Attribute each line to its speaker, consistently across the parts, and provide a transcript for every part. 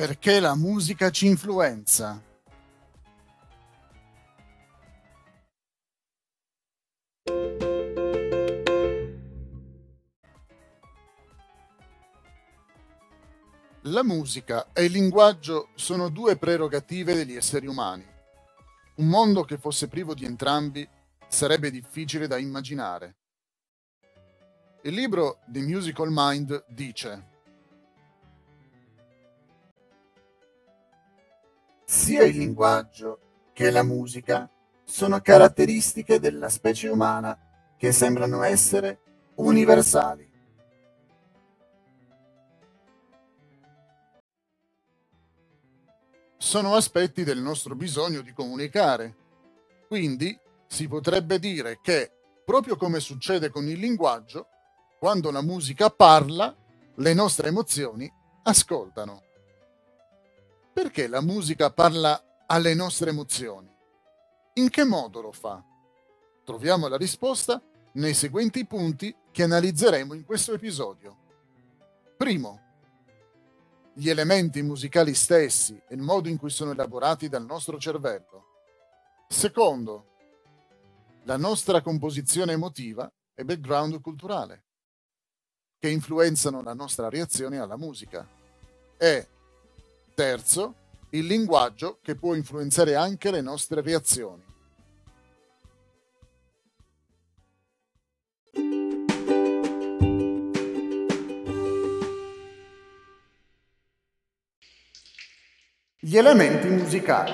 Speaker 1: Perché la musica ci influenza. La musica e il linguaggio sono due prerogative degli esseri umani. Un mondo che fosse privo di entrambi sarebbe difficile da immaginare. Il libro The Musical Mind dice
Speaker 2: Sia il linguaggio che la musica sono caratteristiche della specie umana che sembrano essere universali.
Speaker 1: Sono aspetti del nostro bisogno di comunicare. Quindi si potrebbe dire che, proprio come succede con il linguaggio, quando la musica parla, le nostre emozioni ascoltano. Perché la musica parla alle nostre emozioni? In che modo lo fa? Troviamo la risposta nei seguenti punti che analizzeremo in questo episodio. Primo, gli elementi musicali stessi e il modo in cui sono elaborati dal nostro cervello. Secondo, la nostra composizione emotiva e background culturale, che influenzano la nostra reazione alla musica. E Terzo, il linguaggio che può influenzare anche le nostre reazioni. Gli elementi musicali.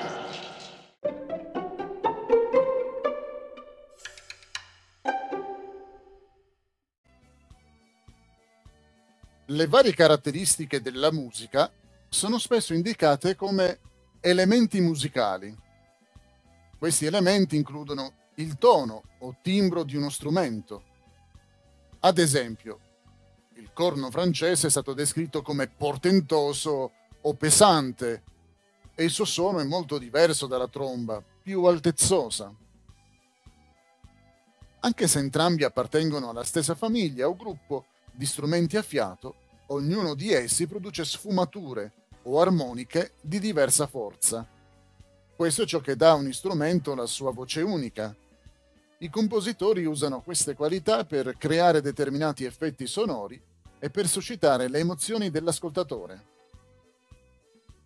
Speaker 1: Le varie caratteristiche della musica sono spesso indicate come elementi musicali. Questi elementi includono il tono o timbro di uno strumento. Ad esempio, il corno francese è stato descritto come portentoso o pesante e il suo suono è molto diverso dalla tromba, più altezzosa. Anche se entrambi appartengono alla stessa famiglia o gruppo di strumenti a fiato, ognuno di essi produce sfumature o armoniche di diversa forza. Questo è ciò che dà a un strumento la sua voce unica. I compositori usano queste qualità per creare determinati effetti sonori e per suscitare le emozioni dell'ascoltatore.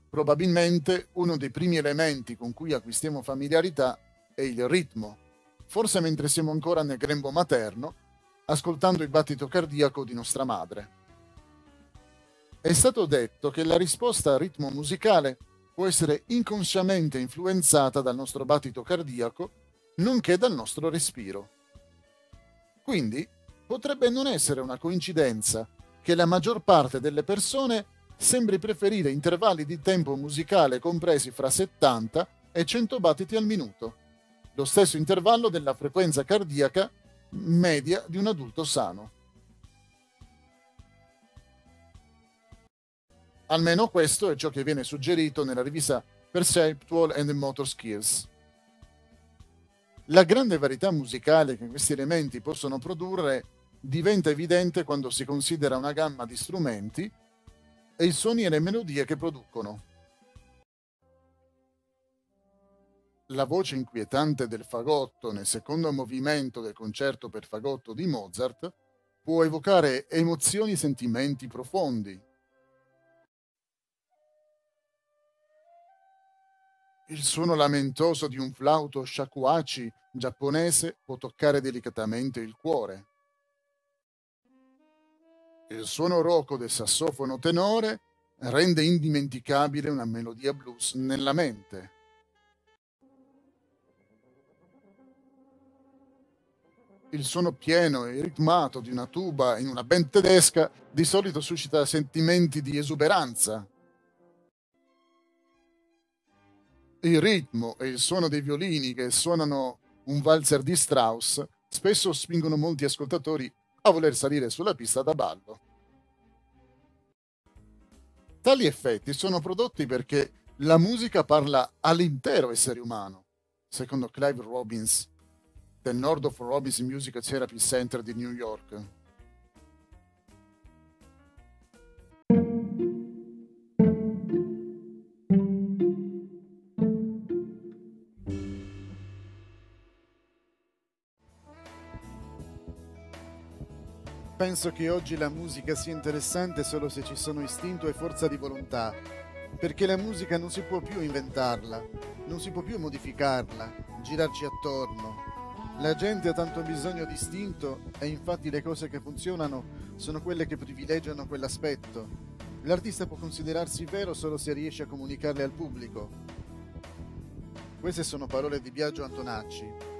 Speaker 1: Probabilmente uno dei primi elementi con cui acquistiamo familiarità è il ritmo, forse mentre siamo ancora nel grembo materno, ascoltando il battito cardiaco di nostra madre. È stato detto che la risposta al ritmo musicale può essere inconsciamente influenzata dal nostro battito cardiaco, nonché dal nostro respiro. Quindi potrebbe non essere una coincidenza che la maggior parte delle persone sembri preferire intervalli di tempo musicale compresi fra 70 e 100 battiti al minuto, lo stesso intervallo della frequenza cardiaca media di un adulto sano. Almeno questo è ciò che viene suggerito nella rivista Perceptual and Motor Skills. La grande varietà musicale che questi elementi possono produrre diventa evidente quando si considera una gamma di strumenti e i suoni e le melodie che producono. La voce inquietante del fagotto nel secondo movimento del concerto per fagotto di Mozart può evocare emozioni e sentimenti profondi, Il suono lamentoso di un flauto shakuhachi giapponese può toccare delicatamente il cuore. Il suono rocco del sassofono tenore rende indimenticabile una melodia blues nella mente. Il suono pieno e ritmato di una tuba in una band tedesca di solito suscita sentimenti di esuberanza, il ritmo e il suono dei violini che suonano un valzer di Strauss spesso spingono molti ascoltatori a voler salire sulla pista da ballo. Tali effetti sono prodotti perché la musica parla all'intero essere umano, secondo Clive Robbins del Nordoff Robbins Music Therapy Center di New York.
Speaker 3: Penso che oggi la musica sia interessante solo se ci sono istinto e forza di volontà, perché la musica non si può più inventarla, non si può più modificarla, girarci attorno. La gente ha tanto bisogno di istinto e infatti le cose che funzionano sono quelle che privilegiano quell'aspetto. L'artista può considerarsi vero solo se riesce a comunicarle al pubblico. Queste sono parole di Biagio Antonacci,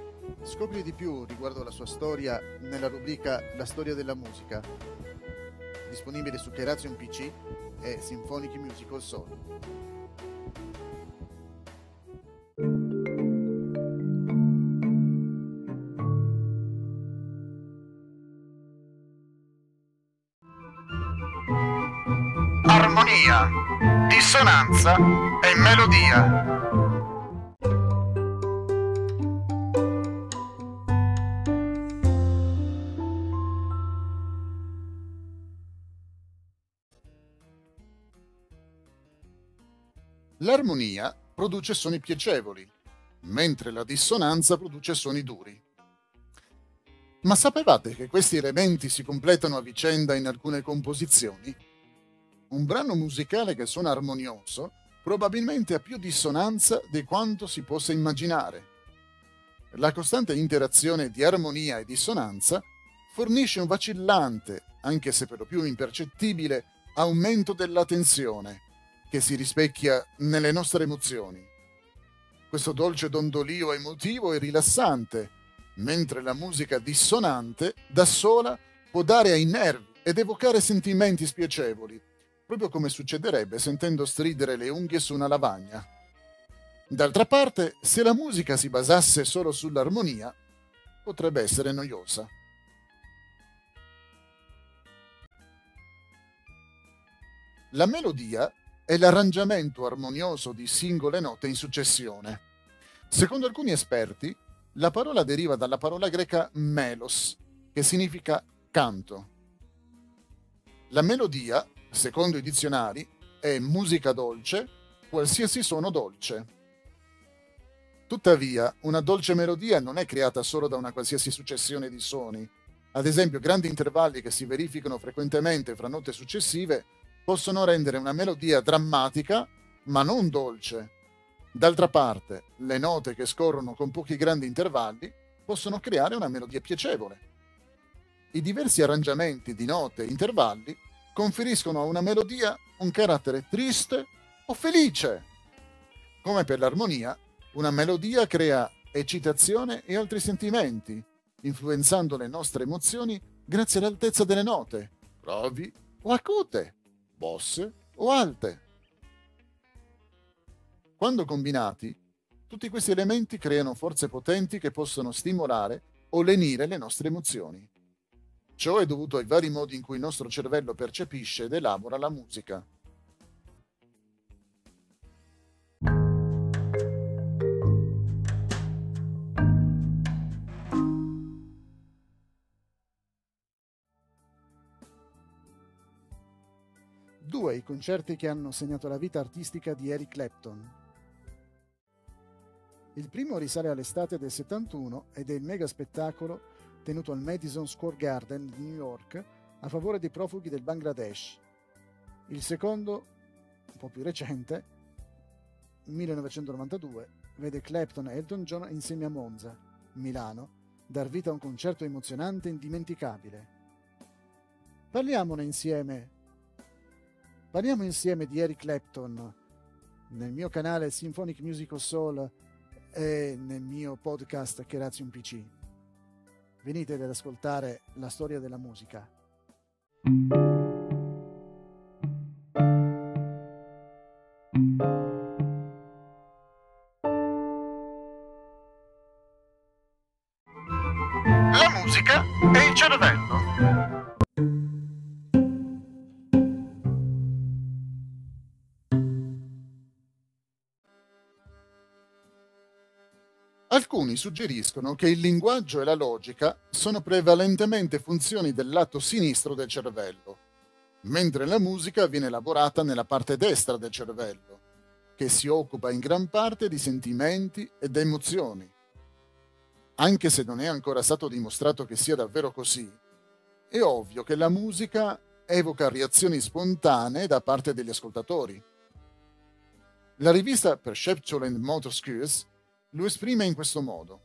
Speaker 3: Scopri di più riguardo alla sua storia nella rubrica La storia della musica, disponibile su Keration PC e Symphonic Musical Soul.
Speaker 2: Armonia, dissonanza e melodia.
Speaker 1: L'armonia produce suoni piacevoli, mentre la dissonanza produce suoni duri. Ma sapevate che questi elementi si completano a vicenda in alcune composizioni? Un brano musicale che suona armonioso probabilmente ha più dissonanza di quanto si possa immaginare. La costante interazione di armonia e dissonanza fornisce un vacillante, anche se per lo più impercettibile, aumento della tensione che si rispecchia nelle nostre emozioni. Questo dolce dondolio emotivo è rilassante, mentre la musica dissonante da sola può dare ai nervi ed evocare sentimenti spiacevoli, proprio come succederebbe sentendo stridere le unghie su una lavagna. D'altra parte, se la musica si basasse solo sull'armonia, potrebbe essere noiosa. La melodia è l'arrangiamento armonioso di singole note in successione. Secondo alcuni esperti, la parola deriva dalla parola greca melos, che significa canto. La melodia, secondo i dizionari, è musica dolce, qualsiasi suono dolce. Tuttavia, una dolce melodia non è creata solo da una qualsiasi successione di suoni. Ad esempio, grandi intervalli che si verificano frequentemente fra note successive possono rendere una melodia drammatica, ma non dolce. D'altra parte, le note che scorrono con pochi grandi intervalli possono creare una melodia piacevole. I diversi arrangiamenti di note e intervalli conferiscono a una melodia un carattere triste o felice. Come per l'armonia, una melodia crea eccitazione e altri sentimenti, influenzando le nostre emozioni grazie all'altezza delle note, gravi o acute basse o alte. Quando combinati, tutti questi elementi creano forze potenti che possono stimolare o lenire le nostre emozioni. Ciò è dovuto ai vari modi in cui il nostro cervello percepisce ed elabora la musica.
Speaker 3: Due i concerti che hanno segnato la vita artistica di Eric Clapton. Il primo risale all'estate del 71 ed è il mega spettacolo tenuto al Madison Square Garden di New York a favore dei profughi del Bangladesh. Il secondo, un po' più recente, 1992, vede Clapton e Elton John insieme a Monza, Milano, dar vita a un concerto emozionante e indimenticabile. Parliamone insieme Parliamo insieme di Eric Clapton nel mio canale Symphonic Musical Soul e nel mio podcast Keration PC. Venite ad ascoltare la storia della musica.
Speaker 1: Alcuni suggeriscono che il linguaggio e la logica sono prevalentemente funzioni del lato sinistro del cervello, mentre la musica viene elaborata nella parte destra del cervello, che si occupa in gran parte di sentimenti ed emozioni. Anche se non è ancora stato dimostrato che sia davvero così, è ovvio che la musica evoca reazioni spontanee da parte degli ascoltatori. La rivista Perceptual and Motor Skills lo esprime in questo modo.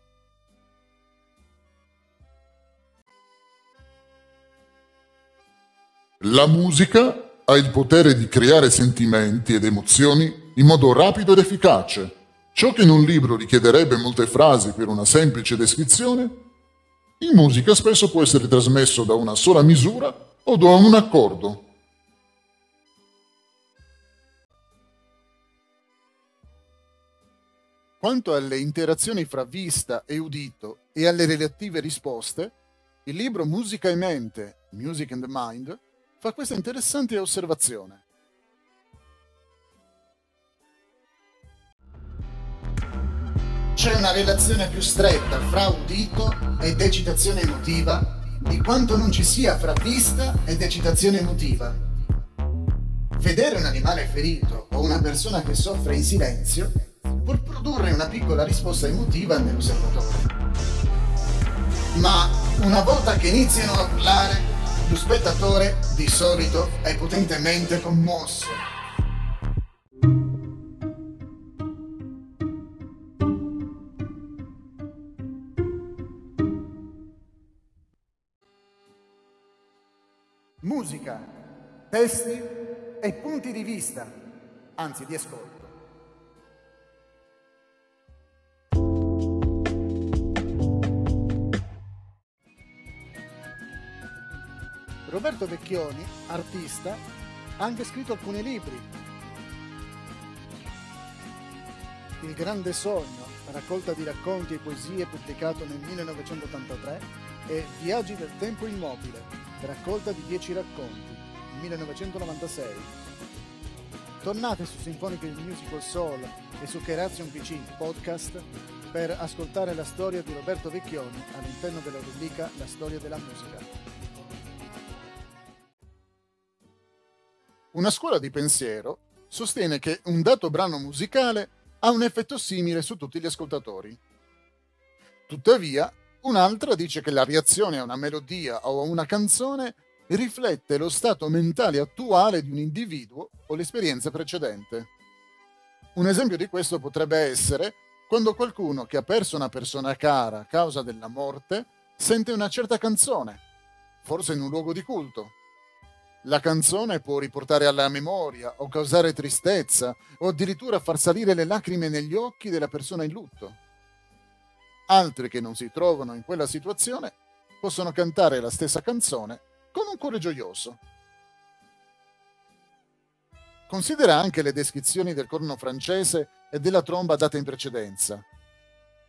Speaker 4: La musica ha il potere di creare sentimenti ed emozioni in modo rapido ed efficace. Ciò che in un libro richiederebbe molte frasi per una semplice descrizione, in musica spesso può essere trasmesso da una sola misura o da un accordo.
Speaker 1: Quanto alle interazioni fra vista e udito e alle relative risposte, il libro Musica e Mente, Music and the Mind, fa questa interessante osservazione.
Speaker 2: C'è una relazione più stretta fra udito ed eccitazione emotiva di quanto non ci sia fra vista ed eccitazione emotiva. Vedere un animale ferito o una persona che soffre in silenzio può produrre una piccola risposta emotiva nell'osservatore. Ma una volta che iniziano a urlare, lo spettatore di solito è potentemente commosso. Musica, testi e punti di vista, anzi di ascolto.
Speaker 3: Roberto Vecchioni, artista, ha anche scritto alcuni libri. Il grande sogno, raccolta di racconti e poesie pubblicato nel 1983, e Viaggi del tempo immobile, raccolta di 10 racconti, 1996. Tornate su Symphonic Musical Soul e su Keration PC podcast per ascoltare la storia di Roberto Vecchioni all'interno della rubrica La storia della musica.
Speaker 1: Una scuola di pensiero sostiene che un dato brano musicale ha un effetto simile su tutti gli ascoltatori. Tuttavia, un'altra dice che la reazione a una melodia o a una canzone riflette lo stato mentale attuale di un individuo o l'esperienza precedente. Un esempio di questo potrebbe essere quando qualcuno che ha perso una persona cara a causa della morte sente una certa canzone, forse in un luogo di culto, la canzone può riportare alla memoria o causare tristezza o addirittura far salire le lacrime negli occhi della persona in lutto. Altri che non si trovano in quella situazione possono cantare la stessa canzone con un cuore gioioso. Considera anche le descrizioni del corno francese e della tromba date in precedenza.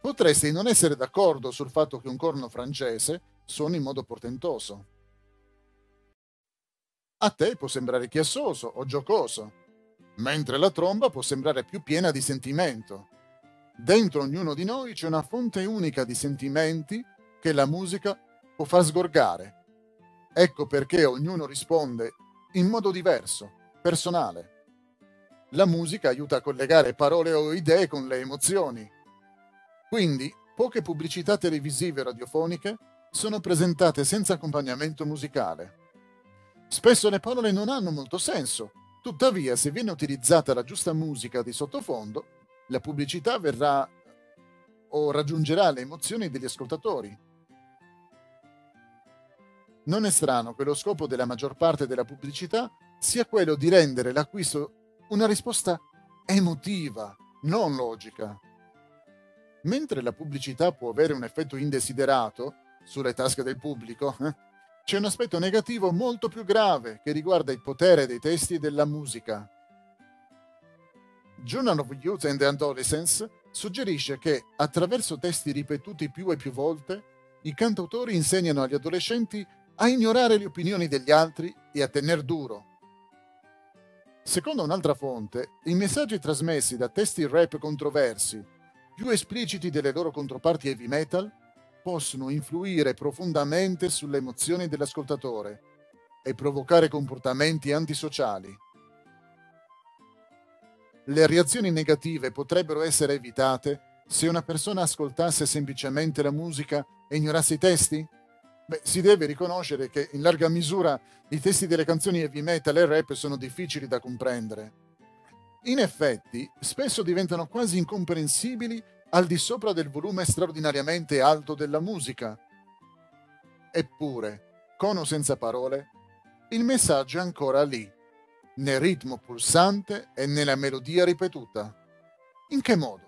Speaker 1: Potresti non essere d'accordo sul fatto che un corno francese suoni in modo portentoso. A te può sembrare chiassoso o giocoso, mentre la tromba può sembrare più piena di sentimento. Dentro ognuno di noi c'è una fonte unica di sentimenti che la musica può far sgorgare. Ecco perché ognuno risponde in modo diverso, personale. La musica aiuta a collegare parole o idee con le emozioni. Quindi, poche pubblicità televisive e radiofoniche sono presentate senza accompagnamento musicale. Spesso le parole non hanno molto senso, tuttavia se viene utilizzata la giusta musica di sottofondo, la pubblicità verrà o raggiungerà le emozioni degli ascoltatori. Non è strano che lo scopo della maggior parte della pubblicità sia quello di rendere l'acquisto una risposta emotiva, non logica. Mentre la pubblicità può avere un effetto indesiderato sulle tasche del pubblico, eh, c'è un aspetto negativo molto più grave che riguarda il potere dei testi e della musica. Journal of Youth and Adolescence suggerisce che, attraverso testi ripetuti più e più volte, i cantautori insegnano agli adolescenti a ignorare le opinioni degli altri e a tener duro. Secondo un'altra fonte, i messaggi trasmessi da testi rap controversi, più espliciti delle loro controparti heavy metal, possono influire profondamente sulle emozioni dell'ascoltatore e provocare comportamenti antisociali. Le reazioni negative potrebbero essere evitate se una persona ascoltasse semplicemente la musica e ignorasse i testi? Beh, si deve riconoscere che in larga misura i testi delle canzoni heavy metal e rap sono difficili da comprendere. In effetti, spesso diventano quasi incomprensibili al di sopra del volume straordinariamente alto della musica. Eppure, con o senza parole, il messaggio è ancora lì, nel ritmo pulsante e nella melodia ripetuta. In che modo?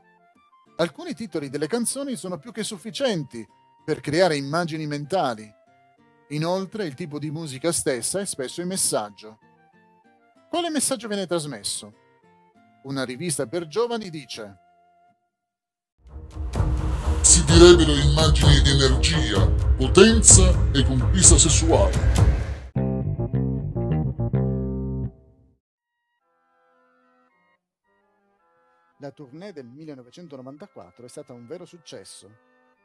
Speaker 1: Alcuni titoli delle canzoni sono più che sufficienti per creare immagini mentali. Inoltre il tipo di musica stessa è spesso il messaggio. Quale messaggio viene trasmesso? Una rivista per giovani dice
Speaker 4: Si direbbero immagini di energia, potenza e conquista sessuale.
Speaker 3: La tournée del 1994 è stata un vero successo.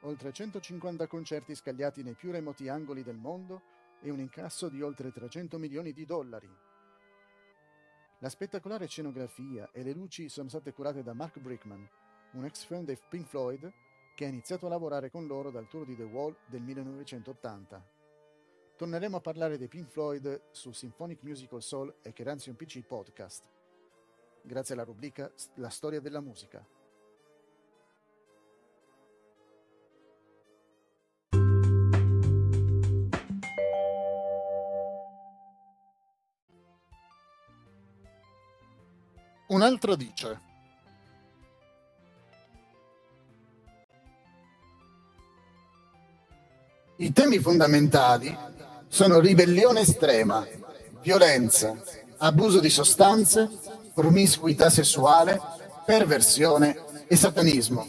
Speaker 3: Oltre 150 concerti scagliati nei più remoti angoli del mondo e un incasso di oltre 300 milioni di dollari. La spettacolare scenografia e le luci sono state curate da Mark Brickman, un ex fan dei Pink Floyd che ha iniziato a lavorare con loro dal tour di The Wall del 1980. Torneremo a parlare dei Pink Floyd su Symphonic Musical Soul e Keranzion PC Podcast grazie alla rubrica La storia della musica.
Speaker 1: Un'altra dice
Speaker 2: I temi fondamentali sono ribellione estrema, violenza, abuso di sostanze, promiscuità sessuale, perversione e satanismo.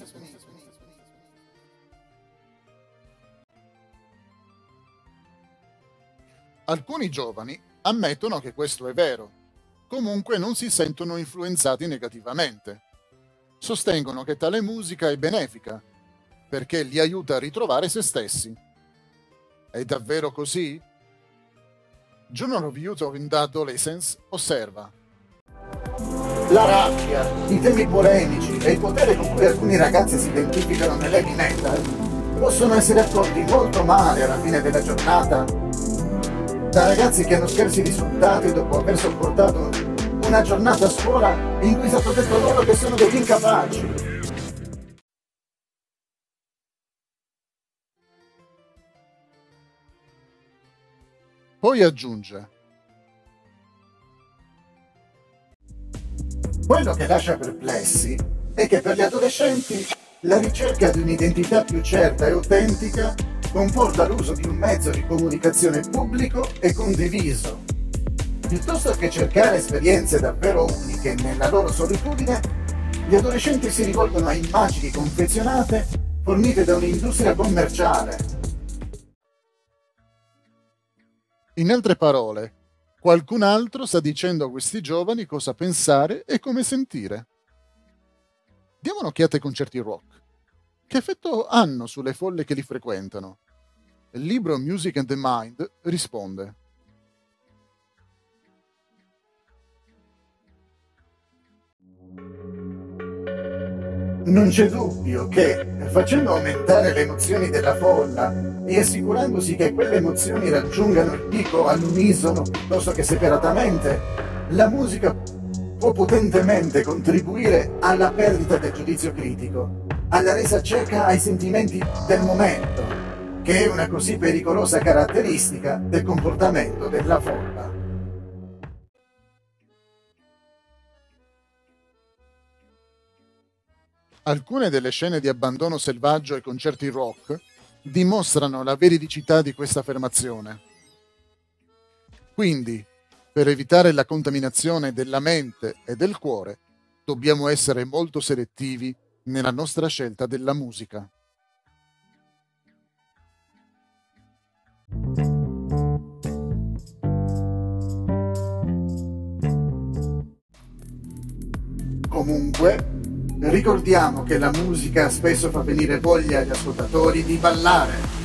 Speaker 1: Alcuni giovani ammettono che questo è vero, comunque non si sentono influenzati negativamente. Sostengono che tale musica è benefica, perché li aiuta a ritrovare se stessi. È davvero così? Journal of Youth in the Adolescence osserva
Speaker 2: la rabbia, i temi polemici e il potere con cui alcuni ragazzi si identificano nell'heavy metal possono essere accolti molto male alla fine della giornata da ragazzi che hanno scarsi risultati dopo aver sopportato una giornata a scuola in cui è stato detto loro che sono degli incapaci.
Speaker 1: Poi aggiunge
Speaker 2: Quello che lascia perplessi è che per gli adolescenti la ricerca di un'identità più certa e autentica comporta l'uso di un mezzo di comunicazione pubblico e condiviso. Piuttosto che cercare esperienze davvero uniche nella loro solitudine, gli adolescenti si rivolgono a immagini confezionate fornite da un'industria commerciale.
Speaker 1: In altre parole, Qualcun altro sta dicendo a questi giovani cosa pensare e come sentire. Diamo un'occhiata ai concerti rock. Che effetto hanno sulle folle che li frequentano? Il libro Music and the Mind risponde.
Speaker 2: Non c'è dubbio che, facendo aumentare le emozioni della folla e assicurandosi che quelle emozioni raggiungano il picco all'unisono piuttosto che separatamente, la musica può potentemente contribuire alla perdita del giudizio critico, alla resa cieca ai sentimenti del momento, che è una così pericolosa caratteristica del comportamento della folla.
Speaker 1: Alcune delle scene di abbandono selvaggio ai concerti rock dimostrano la veridicità di questa affermazione. Quindi, per evitare la contaminazione della mente e del cuore, dobbiamo essere molto selettivi nella nostra scelta della musica.
Speaker 2: Comunque, Ricordiamo che la musica spesso fa venire voglia agli ascoltatori di ballare.